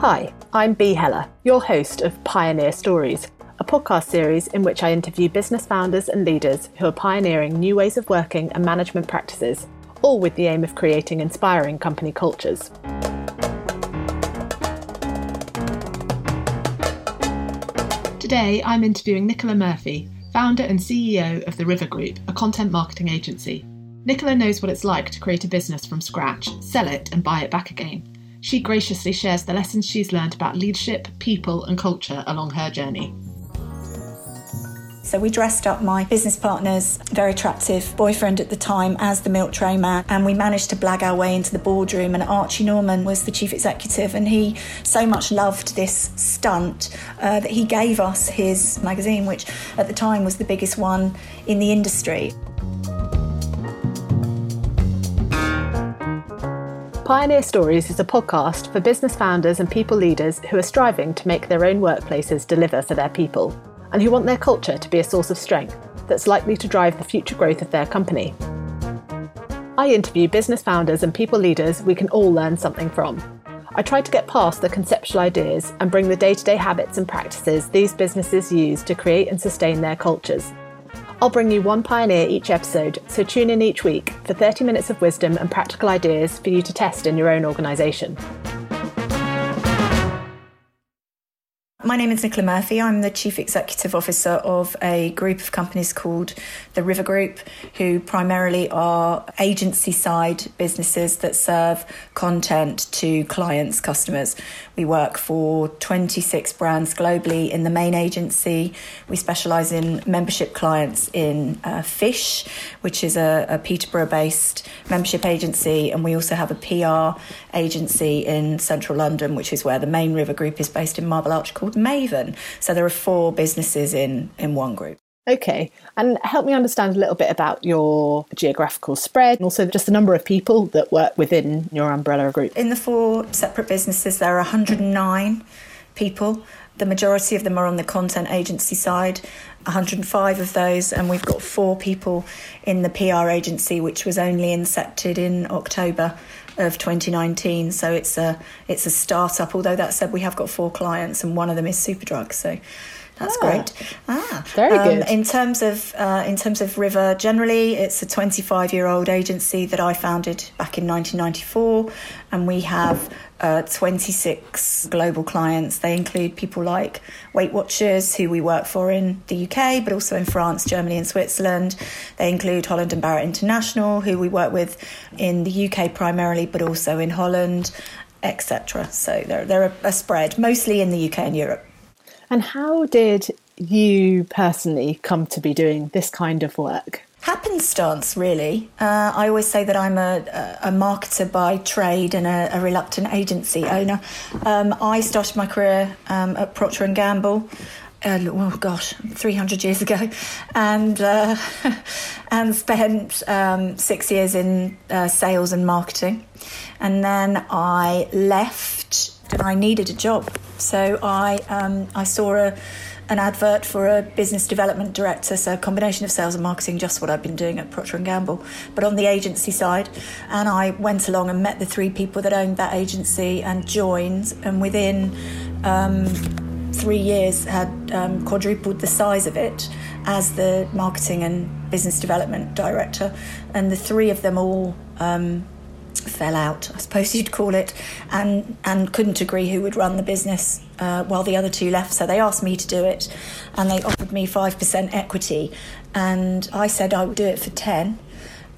Hi, I'm Bee Heller, your host of Pioneer Stories, a podcast series in which I interview business founders and leaders who are pioneering new ways of working and management practices, all with the aim of creating inspiring company cultures. Today, I'm interviewing Nicola Murphy, founder and CEO of the River Group, a content marketing agency. Nicola knows what it's like to create a business from scratch, sell it, and buy it back again. She graciously shares the lessons she's learned about leadership, people, and culture along her journey. So we dressed up my business partner's very attractive boyfriend at the time as the milk tray man, and we managed to blag our way into the boardroom. And Archie Norman was the chief executive, and he so much loved this stunt uh, that he gave us his magazine, which at the time was the biggest one in the industry. Pioneer Stories is a podcast for business founders and people leaders who are striving to make their own workplaces deliver for their people and who want their culture to be a source of strength that's likely to drive the future growth of their company. I interview business founders and people leaders we can all learn something from. I try to get past the conceptual ideas and bring the day to day habits and practices these businesses use to create and sustain their cultures. I'll bring you one pioneer each episode, so tune in each week for 30 minutes of wisdom and practical ideas for you to test in your own organisation. My name is Nicola Murphy. I'm the Chief Executive Officer of a group of companies called the River Group, who primarily are agency side businesses that serve content to clients, customers. We work for 26 brands globally in the main agency. We specialise in membership clients in uh, Fish, which is a, a Peterborough based membership agency, and we also have a PR agency in central London, which is where the main River Group is based in Marble Arch called Maven. So there are four businesses in, in one group. Okay, and help me understand a little bit about your geographical spread and also just the number of people that work within your umbrella group. In the four separate businesses, there are 109 people. The majority of them are on the content agency side, 105 of those, and we've got four people in the PR agency, which was only incepted in October of 2019. So it's a it's a startup. Although that said, we have got four clients, and one of them is Superdrug. So that's ah, great. Ah, very um, good. In terms of uh, in terms of River, generally, it's a 25 year old agency that I founded back in 1994, and we have uh, 26 global clients. They include people like Weight Watchers, who we work for in the UK, but also in France, Germany, and Switzerland. They include Holland and Barrett International, who we work with in the UK primarily, but also in Holland, etc. So they're they're a, a spread, mostly in the UK and Europe. And how did you personally come to be doing this kind of work? Happenstance, really. Uh, I always say that I'm a, a marketer by trade and a, a reluctant agency owner. Um, I started my career um, at Procter and Gamble. Uh, oh gosh, 300 years ago, and uh, and spent um, six years in uh, sales and marketing, and then I left and I needed a job. So I um, I saw a an advert for a business development director, so a combination of sales and marketing, just what I've been doing at Procter and Gamble, but on the agency side. And I went along and met the three people that owned that agency and joined, and within um, three years had um, quadrupled the size of it as the marketing and business development director, and the three of them all. Um, fell out, I suppose you'd call it, and and couldn't agree who would run the business uh, while the other two left. So they asked me to do it, and they offered me five percent equity, and I said I would do it for ten.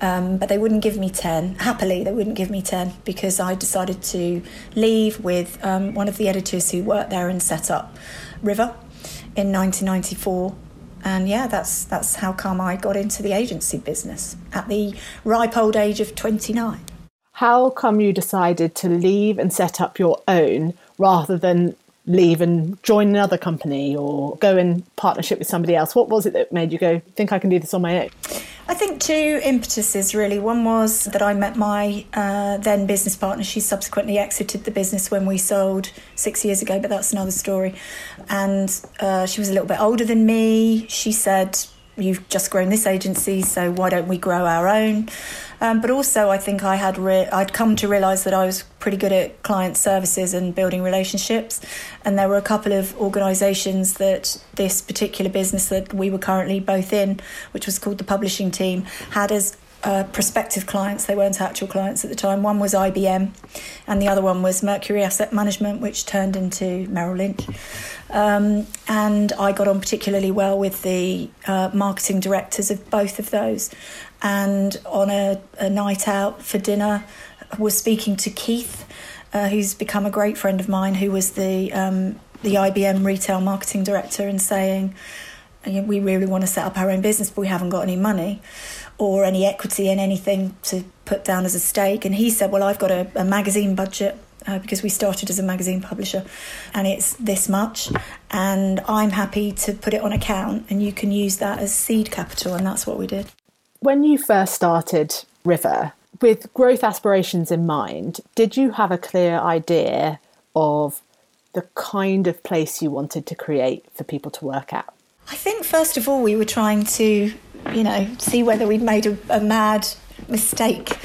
Um, but they wouldn't give me 10. Happily, they wouldn't give me 10 because I decided to leave with um, one of the editors who worked there and set up River in 1994 and yeah, that's that's how come I got into the agency business at the ripe old age of 29 how come you decided to leave and set up your own rather than leave and join another company or go in partnership with somebody else? What was it that made you go, think I can do this on my own? I think two impetuses really. One was that I met my uh, then business partner. She subsequently exited the business when we sold six years ago, but that's another story. And uh, she was a little bit older than me. She said, You've just grown this agency, so why don't we grow our own? Um, but also, I think I had re- I'd come to realise that I was pretty good at client services and building relationships. And there were a couple of organisations that this particular business that we were currently both in, which was called the publishing team, had as uh, prospective clients. They weren't actual clients at the time. One was IBM, and the other one was Mercury Asset Management, which turned into Merrill Lynch. Um, and I got on particularly well with the uh, marketing directors of both of those. And on a, a night out for dinner, was speaking to Keith, uh, who's become a great friend of mine, who was the um, the IBM retail marketing director, and saying, "We really want to set up our own business, but we haven't got any money." or any equity in anything to put down as a stake. And he said, Well, I've got a, a magazine budget uh, because we started as a magazine publisher and it's this much. And I'm happy to put it on account and you can use that as seed capital. And that's what we did. When you first started River, with growth aspirations in mind, did you have a clear idea of the kind of place you wanted to create for people to work at? I think, first of all, we were trying to you know, see whether we'd made a, a mad mistake.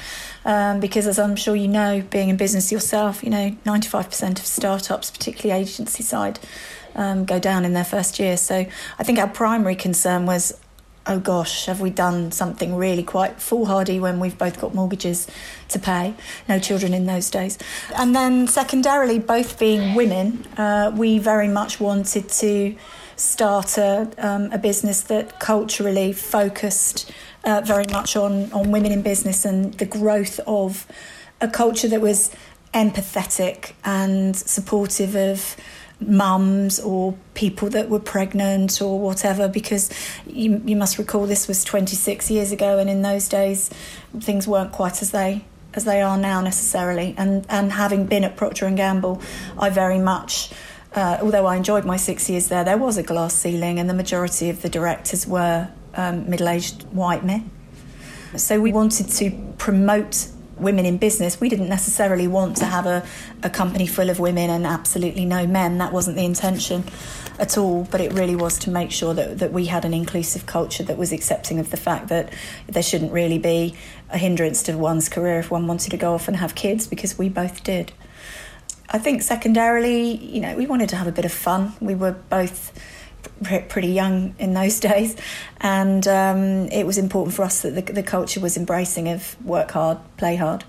Um, because as I'm sure you know, being in business yourself, you know, 95% of startups, particularly agency side, um, go down in their first year. So I think our primary concern was, oh gosh, have we done something really quite foolhardy when we've both got mortgages to pay, no children in those days. And then secondarily, both being women, uh, we very much wanted to start a, um, a business that culturally focused uh, very much on, on women in business and the growth of a culture that was empathetic and supportive of mums or people that were pregnant or whatever because you, you must recall this was 26 years ago and in those days things weren't quite as they as they are now necessarily and and having been at Procter and Gamble I very much uh, although I enjoyed my six years there, there was a glass ceiling, and the majority of the directors were um, middle aged white men. So we wanted to promote women in business. We didn't necessarily want to have a, a company full of women and absolutely no men. That wasn't the intention at all, but it really was to make sure that, that we had an inclusive culture that was accepting of the fact that there shouldn't really be a hindrance to one's career if one wanted to go off and have kids, because we both did. I think secondarily, you know, we wanted to have a bit of fun. We were both pretty young in those days, and um, it was important for us that the, the culture was embracing of work hard, play hard,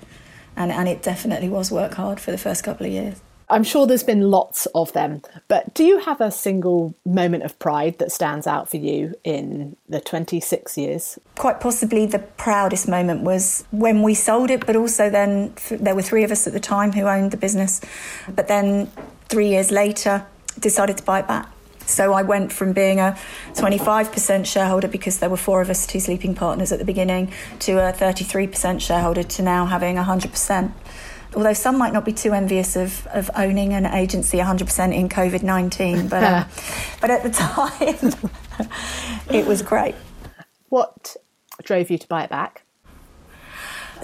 and and it definitely was work hard for the first couple of years. I'm sure there's been lots of them, but do you have a single moment of pride that stands out for you in the 26 years? Quite possibly the proudest moment was when we sold it, but also then there were three of us at the time who owned the business, but then three years later decided to buy it back. So I went from being a 25% shareholder because there were four of us, two sleeping partners at the beginning, to a 33% shareholder to now having 100% although some might not be too envious of, of owning an agency 100% in COVID 19, but, uh, but at the time, it was great. What drove you to buy it back?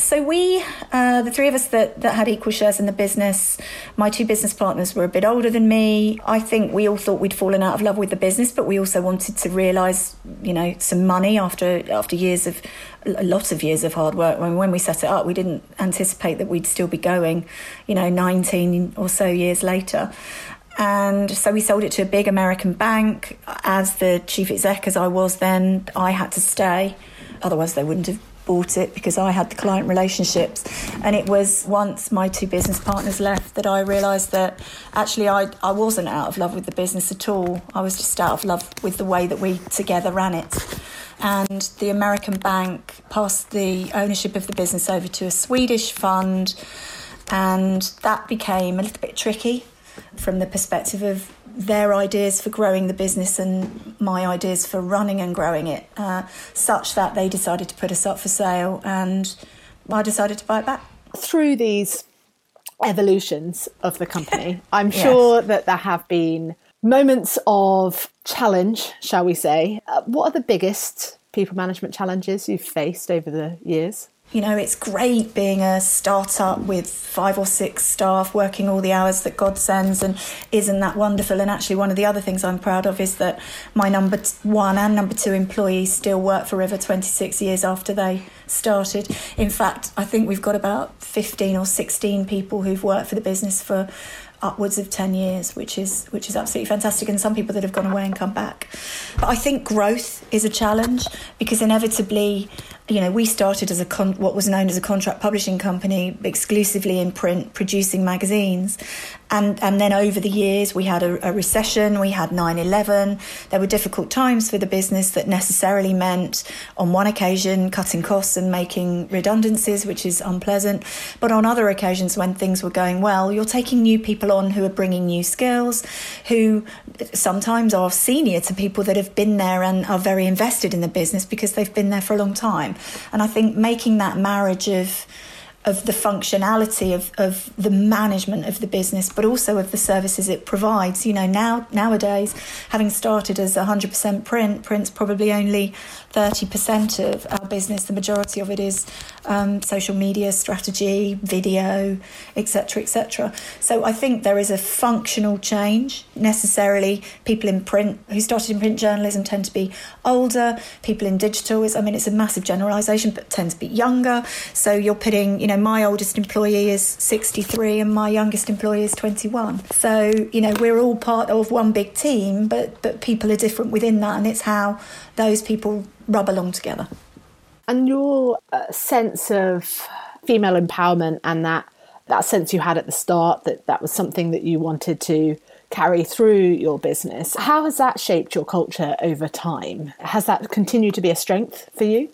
So we, uh, the three of us that, that had equal shares in the business, my two business partners were a bit older than me. I think we all thought we'd fallen out of love with the business, but we also wanted to realise, you know, some money after after years of a lot of years of hard work. When when we set it up, we didn't anticipate that we'd still be going, you know, 19 or so years later. And so we sold it to a big American bank. As the chief exec, as I was then, I had to stay. Otherwise, they wouldn't have bought it because I had the client relationships. And it was once my two business partners left that I realised that actually I, I wasn't out of love with the business at all. I was just out of love with the way that we together ran it. And the American bank passed the ownership of the business over to a Swedish fund, and that became a little bit tricky from the perspective of their ideas for growing the business and my ideas for running and growing it, uh, such that they decided to put us up for sale and I decided to buy it back. Through these evolutions of the company, I'm yes. sure that there have been moments of challenge, shall we say. Uh, what are the biggest people management challenges you've faced over the years? You know, it's great being a startup with five or six staff working all the hours that God sends, and isn't that wonderful? And actually, one of the other things I'm proud of is that my number one and number two employees still work for River 26 years after they started. In fact, I think we've got about 15 or 16 people who've worked for the business for upwards of 10 years which is which is absolutely fantastic and some people that have gone away and come back but i think growth is a challenge because inevitably you know we started as a con- what was known as a contract publishing company exclusively in print producing magazines. And and then over the years we had a, a recession we had 9-11 there were difficult times for the business that necessarily meant on one occasion cutting costs and making redundancies which is unpleasant. But on other occasions when things were going well you're taking new people on who are bringing new skills who sometimes are senior to people that have been there and are very invested in the business because they've been there for a long time and i think making that marriage of of the functionality of, of the management of the business, but also of the services it provides. You know, now nowadays, having started as 100% print, print's probably only 30% of our business. The majority of it is um, social media strategy, video, etc., etc. So I think there is a functional change. Necessarily, people in print who started in print journalism tend to be older. People in digital is, I mean, it's a massive generalisation, but tend to be younger. So you're putting, you know, my oldest employee is 63 and my youngest employee is 21. So you know, we're all part of one big team, but but people are different within that, and it's how those people rub along together. And your uh, sense of female empowerment and that that sense you had at the start that that was something that you wanted to carry through your business. How has that shaped your culture over time? Has that continued to be a strength for you?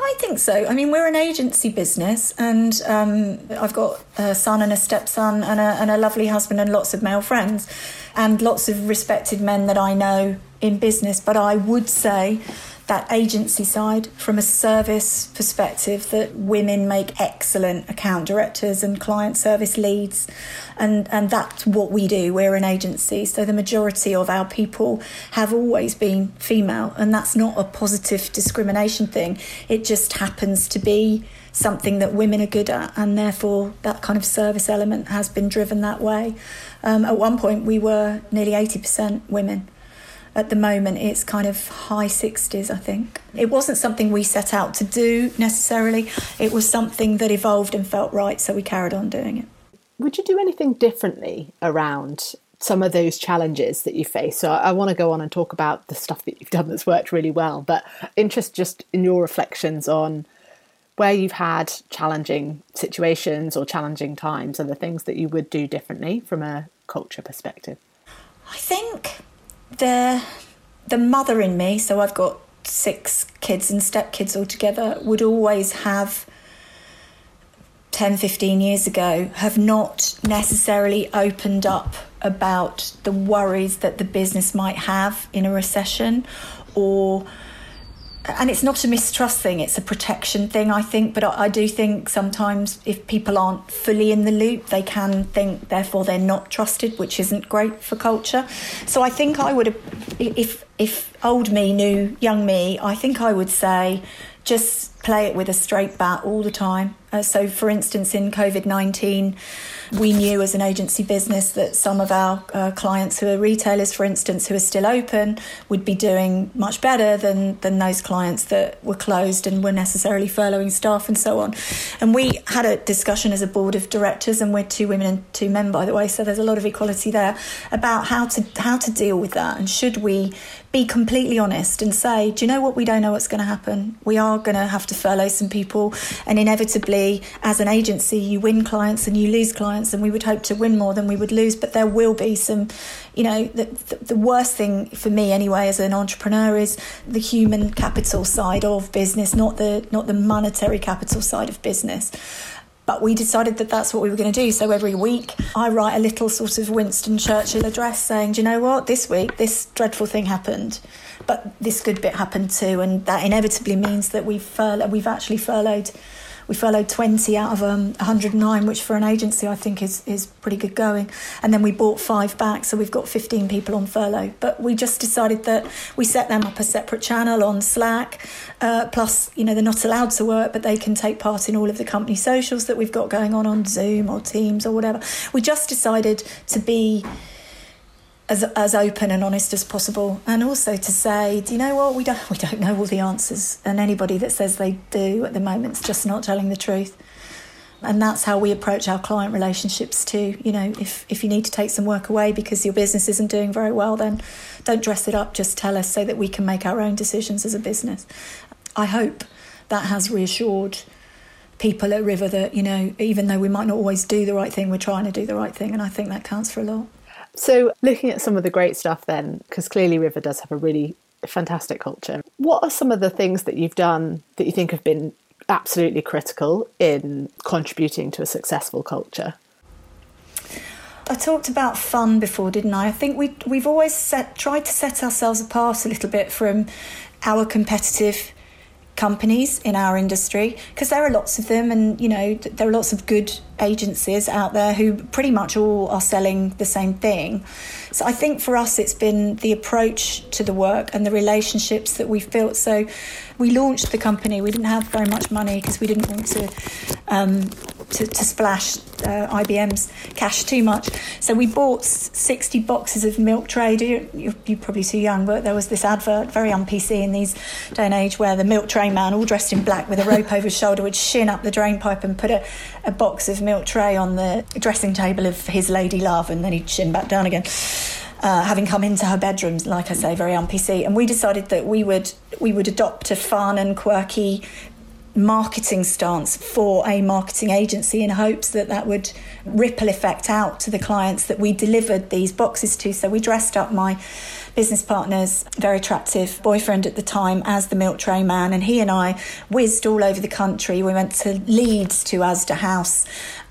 I think so. I mean, we're an agency business, and um, I've got a son and a stepson, and a, and a lovely husband, and lots of male friends, and lots of respected men that I know in business. But I would say that agency side from a service perspective that women make excellent account directors and client service leads. And and that's what we do. We're an agency. So the majority of our people have always been female. And that's not a positive discrimination thing. It just happens to be something that women are good at. And therefore that kind of service element has been driven that way. Um, at one point we were nearly 80% women at the moment it's kind of high 60s, I think. It wasn't something we set out to do necessarily, it was something that evolved and felt right, so we carried on doing it. Would you do anything differently around some of those challenges that you face. So I, want to go on and talk about the stuff that you've done that's worked really well, but interest just in your reflections on where you've had challenging situations or challenging times and the things that you would do differently from a culture perspective. I think the the mother in me, so I've got six kids and stepkids all together, would always have 10, 15 years ago have not necessarily opened up about the worries that the business might have in a recession or and it's not a mistrust thing, it's a protection thing, I think. But I, I, do think sometimes if people aren't fully in the loop, they can think, therefore, they're not trusted, which isn't great for culture. So I think I would, if, if old me knew young me, I think I would say just play it with a straight bat all the time. Uh, so, for instance, in COVID 19, we knew as an agency business that some of our uh, clients who are retailers, for instance, who are still open, would be doing much better than, than those clients that were closed and were necessarily furloughing staff and so on. And we had a discussion as a board of directors, and we're two women and two men, by the way, so there's a lot of equality there about how to how to deal with that and should we be completely honest and say, do you know what? We don't know what's going to happen. We are going to have to furlough some people, and inevitably, as an agency, you win clients and you lose clients, and we would hope to win more than we would lose. But there will be some, you know, the, the, the worst thing for me anyway as an entrepreneur is the human capital side of business, not the not the monetary capital side of business. But we decided that that's what we were going to do. So every week, I write a little sort of Winston Churchill address saying, Do you know what? This week, this dreadful thing happened, but this good bit happened too. And that inevitably means that we've, furloughed, we've actually furloughed we furloughed 20 out of um, 109, which for an agency I think is, is pretty good going. And then we bought five back, so we've got 15 people on furlough. But we just decided that we set them up a separate channel on Slack. Uh, plus, you know, they're not allowed to work, but they can take part in all of the company socials that we've got going on on Zoom or Teams or whatever. We just decided to be as as open and honest as possible, and also to say, do you know what we don't we don't know all the answers, and anybody that says they do at the moment is just not telling the truth. And that's how we approach our client relationships too. You know, if if you need to take some work away because your business isn't doing very well, then don't dress it up. Just tell us so that we can make our own decisions as a business. I hope that has reassured people at River that you know, even though we might not always do the right thing, we're trying to do the right thing, and I think that counts for a lot. So, looking at some of the great stuff, then, because clearly River does have a really fantastic culture, what are some of the things that you've done that you think have been absolutely critical in contributing to a successful culture? I talked about fun before, didn't I? I think we we've always set, tried to set ourselves apart a little bit from our competitive companies in our industry because there are lots of them and you know there are lots of good agencies out there who pretty much all are selling the same thing. So i think for us it's been the approach to the work and the relationships that we've built. So we launched the company. We didn't have very much money because we didn't want to um, to, to splash uh, IBM's cash too much. So we bought 60 boxes of milk tray. You're, you're, probably too young, but there was this advert, very on PC in these day and age, where the milk tray man, all dressed in black with a rope over his shoulder, would shin up the drain pipe and put a, a box of milk tray on the dressing table of his lady love, and then he'd shin back down again. Uh, having come into her bedroom, like I say, very on PC, and we decided that we would we would adopt a fun and quirky marketing stance for a marketing agency in hopes that that would ripple effect out to the clients that we delivered these boxes to. So we dressed up my business partner's very attractive boyfriend at the time as the milk tray man, and he and I whizzed all over the country. We went to Leeds to Asda House,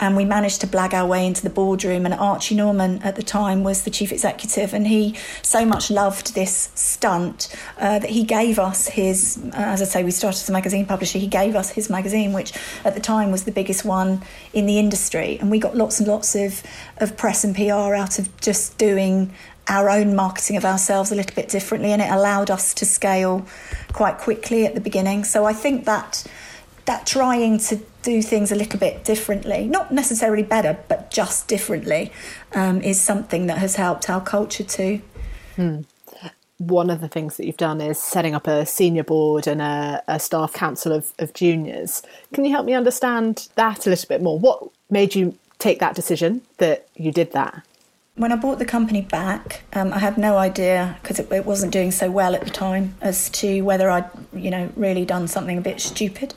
and we managed to blag our way into the boardroom. And Archie Norman at the time was the chief executive, and he so much loved this stunt uh, that he gave us his. Uh, as I say, we started as a magazine publisher. He gave us his magazine, which at the time was the biggest one in the industry, and we got lots and lots of of press and PR out of just doing our own marketing of ourselves a little bit differently, and it allowed us to scale quite quickly at the beginning. So I think that that trying to do things a little bit differently, not necessarily better, but just differently, um, is something that has helped our culture too. Hmm. One of the things that you've done is setting up a senior board and a, a staff council of, of juniors. Can you help me understand that a little bit more? What made you take that decision that you did that? When I bought the company back, um, I had no idea because it, it, wasn't doing so well at the time as to whether I'd, you know, really done something a bit stupid.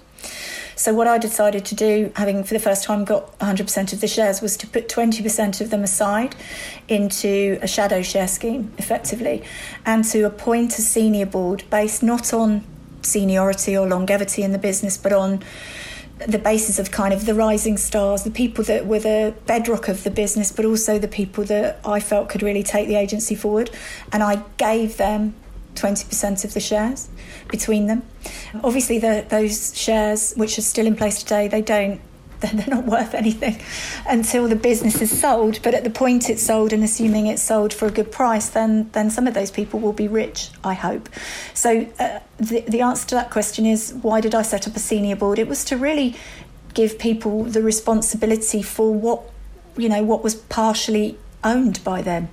So what I decided to do, having for the first time got 100% of the shares, was to put 20% of them aside into a shadow share scheme, effectively, and to appoint a senior board based not on seniority or longevity in the business, but on the basis of kind of the rising stars, the people that were the bedrock of the business, but also the people that I felt could really take the agency forward. And I gave them 20% of the shares between them. Obviously, the, those shares, which are still in place today, they don't they're not worth anything until the business is sold. But at the point it's sold, and assuming it's sold for a good price, then then some of those people will be rich. I hope. So uh, the the answer to that question is why did I set up a senior board? It was to really give people the responsibility for what you know what was partially owned by them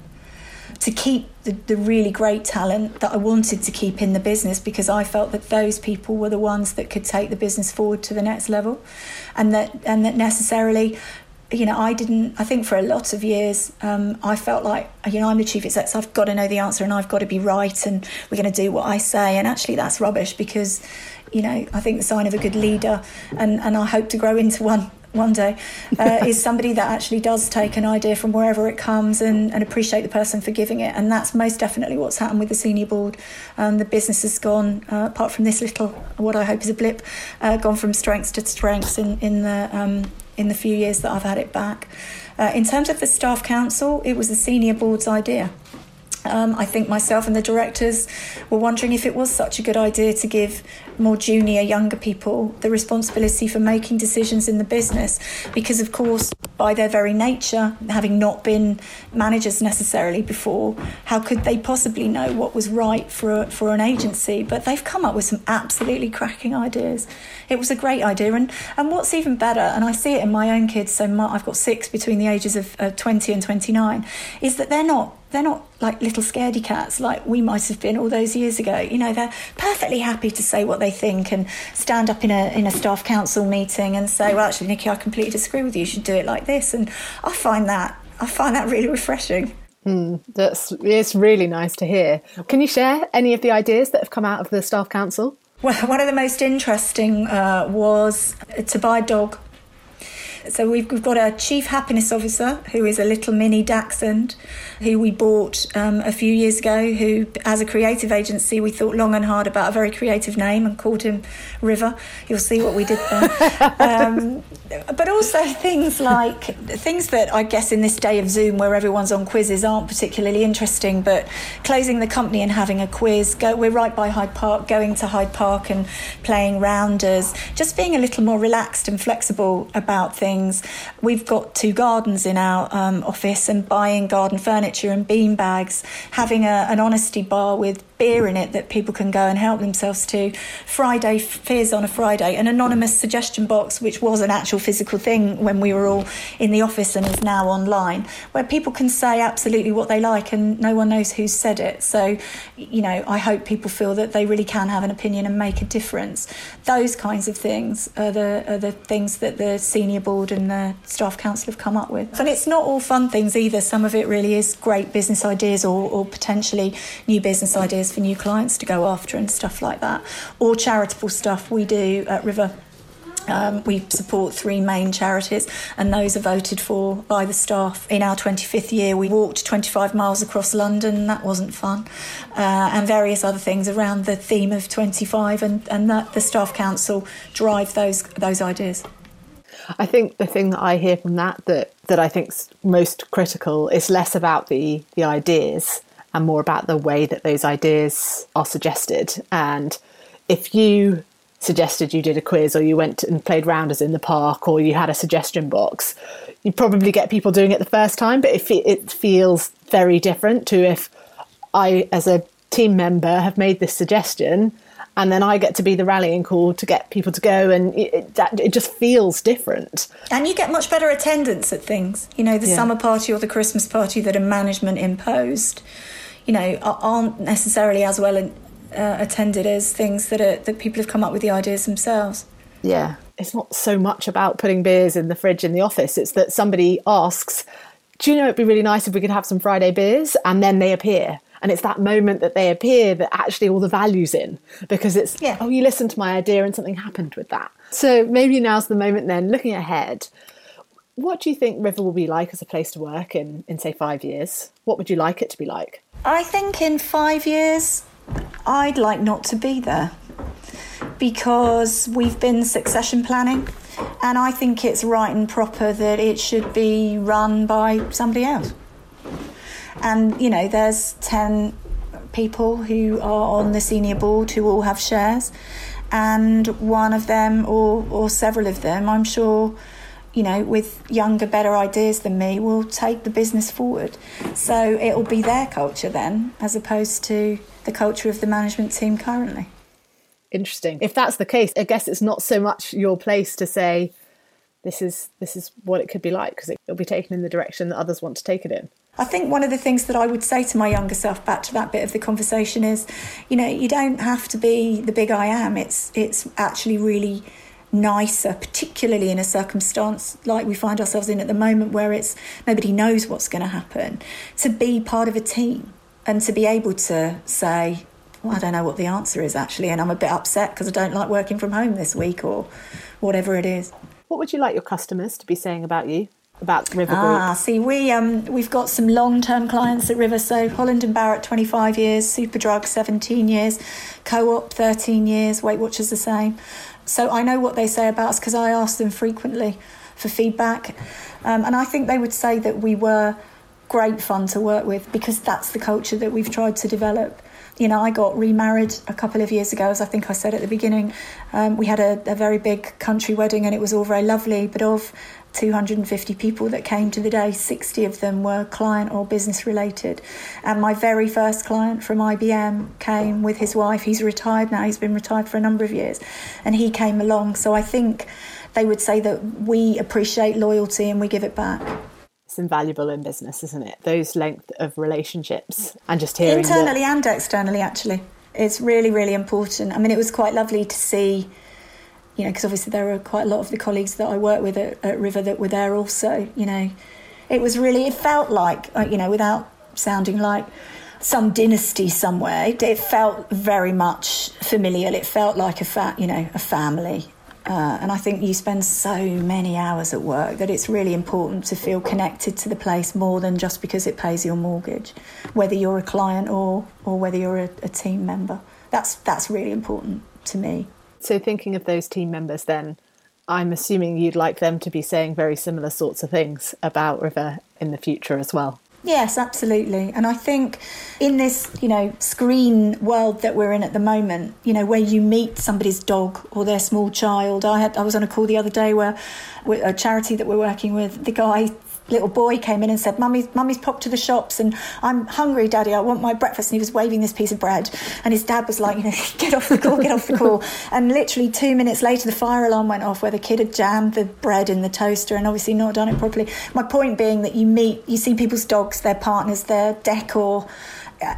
to keep the, the really great talent that I wanted to keep in the business because I felt that those people were the ones that could take the business forward to the next level and that and that necessarily you know, I didn't. I think for a lot of years, um, I felt like, you know, I'm the chief exec, so I've got to know the answer and I've got to be right, and we're going to do what I say. And actually, that's rubbish because, you know, I think the sign of a good leader, and and I hope to grow into one one day, uh, is somebody that actually does take an idea from wherever it comes and, and, appreciate the person for giving it. And that's most definitely what's happened with the senior board. Um, the business has gone, uh, apart from this little, what I hope is a blip, uh, gone from strengths to strengths in, in the um, in the few years that I've had it back. Uh, in terms of the staff council, it was the senior board's idea. Um, I think myself and the directors were wondering if it was such a good idea to give more junior, younger people the responsibility for making decisions in the business. Because, of course, by their very nature, having not been managers necessarily before, how could they possibly know what was right for, for an agency? But they've come up with some absolutely cracking ideas. It was a great idea. And, and what's even better, and I see it in my own kids, so my, I've got six between the ages of uh, 20 and 29, is that they're not they're not like little scaredy cats like we might have been all those years ago. You know, they're perfectly happy to say what they think and stand up in a in a staff council meeting and say, "Well, actually, Nikki, I completely disagree with you. You should do it like this." And I find that I find that really refreshing. Mm, that's it's really nice to hear. Can you share any of the ideas that have come out of the staff council? Well, one of the most interesting uh, was to buy a dog so we've, we've got a chief happiness officer who is a little mini Dachshund, who we bought um, a few years ago. Who, as a creative agency, we thought long and hard about a very creative name and called him River. You'll see what we did there. um, but also things like things that I guess in this day of Zoom where everyone's on quizzes aren't particularly interesting. But closing the company and having a quiz. Go, we're right by Hyde Park. Going to Hyde Park and playing rounders. Just being a little more relaxed and flexible about things things. We've got two gardens in our um, office and buying garden furniture and bean bags, having a, an honesty bar with beer in it that people can go and help themselves to. Friday Fizz on a Friday, an anonymous suggestion box, which was an actual physical thing when we were all in the office and is now online, where people can say absolutely what they like and no one knows who said it. So, you know, I hope people feel that they really can have an opinion and make a difference. Those kinds of things are the, are the things that the senior board and the staff council have come up with. And it's not all fun things either. Some of it really is great business ideas or, or potentially new business ideas for new clients to go after and stuff like that. Or charitable stuff we do at River. Um, we support three main charities, and those are voted for by the staff. In our 25th year, we walked 25 miles across London, that wasn't fun, uh, and various other things around the theme of 25, and, and that the Staff Council drive those, those ideas. I think the thing that I hear from that that, that I think's most critical is less about the, the ideas and more about the way that those ideas are suggested. And if you suggested you did a quiz or you went and played rounders in the park or you had a suggestion box, you probably get people doing it the first time, but it, it feels very different to if I, as a team member, have made this suggestion and then I get to be the rallying call to get people to go, and it, it, it, just feels different. And you get much better attendance at things. You know, the yeah. summer party or the Christmas party that a management imposed you know, aren't necessarily as well uh, attended as things that are that people have come up with the ideas themselves. Yeah, it's not so much about putting beers in the fridge in the office. It's that somebody asks, "Do you know it'd be really nice if we could have some Friday beers?" and then they appear. And it's that moment that they appear that actually all the value's in because it's, yeah. oh, you listened to my idea and something happened with that. So maybe now's the moment then, looking ahead, what do you think River will be like as a place to work in, in say, five years? What would you like it to be like? I think in five years, I'd like not to be there because we've been succession planning, and I think it's right and proper that it should be run by somebody else. And you know, there's 10 people who are on the senior board who all have shares, and one of them, or, or several of them, I'm sure you know, with younger, better ideas than me, will take the business forward. So it'll be their culture then, as opposed to the culture of the management team currently. Interesting. If that's the case, I guess it's not so much your place to say this is this is what it could be like because it'll be taken in the direction that others want to take it in. I think one of the things that I would say to my younger self back to that bit of the conversation is, you know, you don't have to be the big I am. It's it's actually really nicer, particularly in a circumstance like we find ourselves in at the moment where it's nobody knows what's going to happen, to be part of a team and to be able to say, well, I don't know what the answer is actually, and I'm a bit upset because I don't like working from home this week or whatever it is. What would you like your customers to be saying about you? About River Group. Ah, see, we um, we've got some long-term clients at River. So Holland and Barrett, 25 years, Superdrug, 17 years, Co-op, 13 years, Weight Watchers the same. So I know what they say about us because I ask them frequently for feedback. Um, and I think they would say that we were great fun to work with because that's the culture that we've tried to develop. You know, I got remarried a couple of years ago, as I think I said at the beginning. Um, we had a, a very big country wedding and it was all very lovely, but of 250 people that came to the day, 60 of them were client or business related. And my very first client from IBM came with his wife. He's retired now, he's been retired for a number of years, and he came along. So I think they would say that we appreciate loyalty and we give it back it's invaluable in business, isn't it? Those length of relationships and just hearing internally that... and externally, actually, it's really, really important. I mean, it was quite lovely to see, you know, because obviously there were quite a lot of the colleagues that I work with at, at River that were there also. You know, it was really, it felt like, uh, you know, without sounding like some dynasty somewhere. It felt very much familial. It felt like a fa- you know a family, uh, and I think you spend so many hours at work that it's really important to feel connected to the place more than just because it pays your mortgage, whether you're a client or, or whether you're a, a team member. That's, that's really important to me. So, thinking of those team members, then, I'm assuming you'd like them to be saying very similar sorts of things about River in the future as well. Yes, absolutely. And I think in this, you know, screen world that we're in at the moment, you know, where you meet somebody's dog or their small child. I had I was on a call the other day where a charity that we're working with, the guy little boy came in and said, Mummy's, Mummy's popped to the shops and I'm hungry, Daddy. I want my breakfast. And he was waving this piece of bread. And his dad was like, you know, get off the call, get off the call. And literally two minutes later, the fire alarm went off where the kid had jammed the bread in the toaster and obviously not done it properly. My point being that you meet, you see people's dogs, their partners, their decor,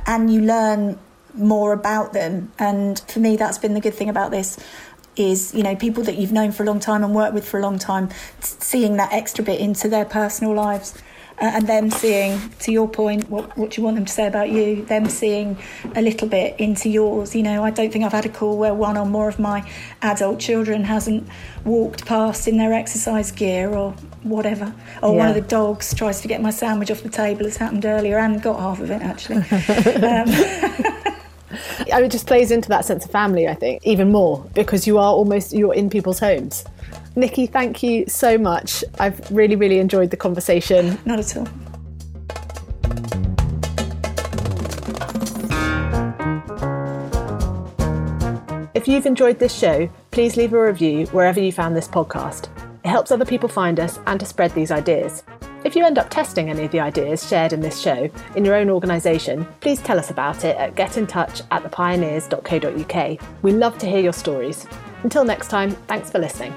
and you learn more about them. And for me, that's been the good thing about this is you know people that you've known for a long time and worked with for a long time seeing that extra bit into their personal lives uh, and them seeing to your point what, what you want them to say about you them seeing a little bit into yours you know i don't think i've had a call where one or more of my adult children hasn't walked past in their exercise gear or whatever or yeah. one of the dogs tries to get my sandwich off the table as happened earlier and got half of it actually um, I mean, it just plays into that sense of family, I think, even more because you are almost you're in people's homes. Nikki, thank you so much. I've really, really enjoyed the conversation. Not at all. If you've enjoyed this show, please leave a review wherever you found this podcast. It helps other people find us and to spread these ideas. If you end up testing any of the ideas shared in this show in your own organisation, please tell us about it at getintouch at thepioneers.co.uk. We love to hear your stories. Until next time, thanks for listening.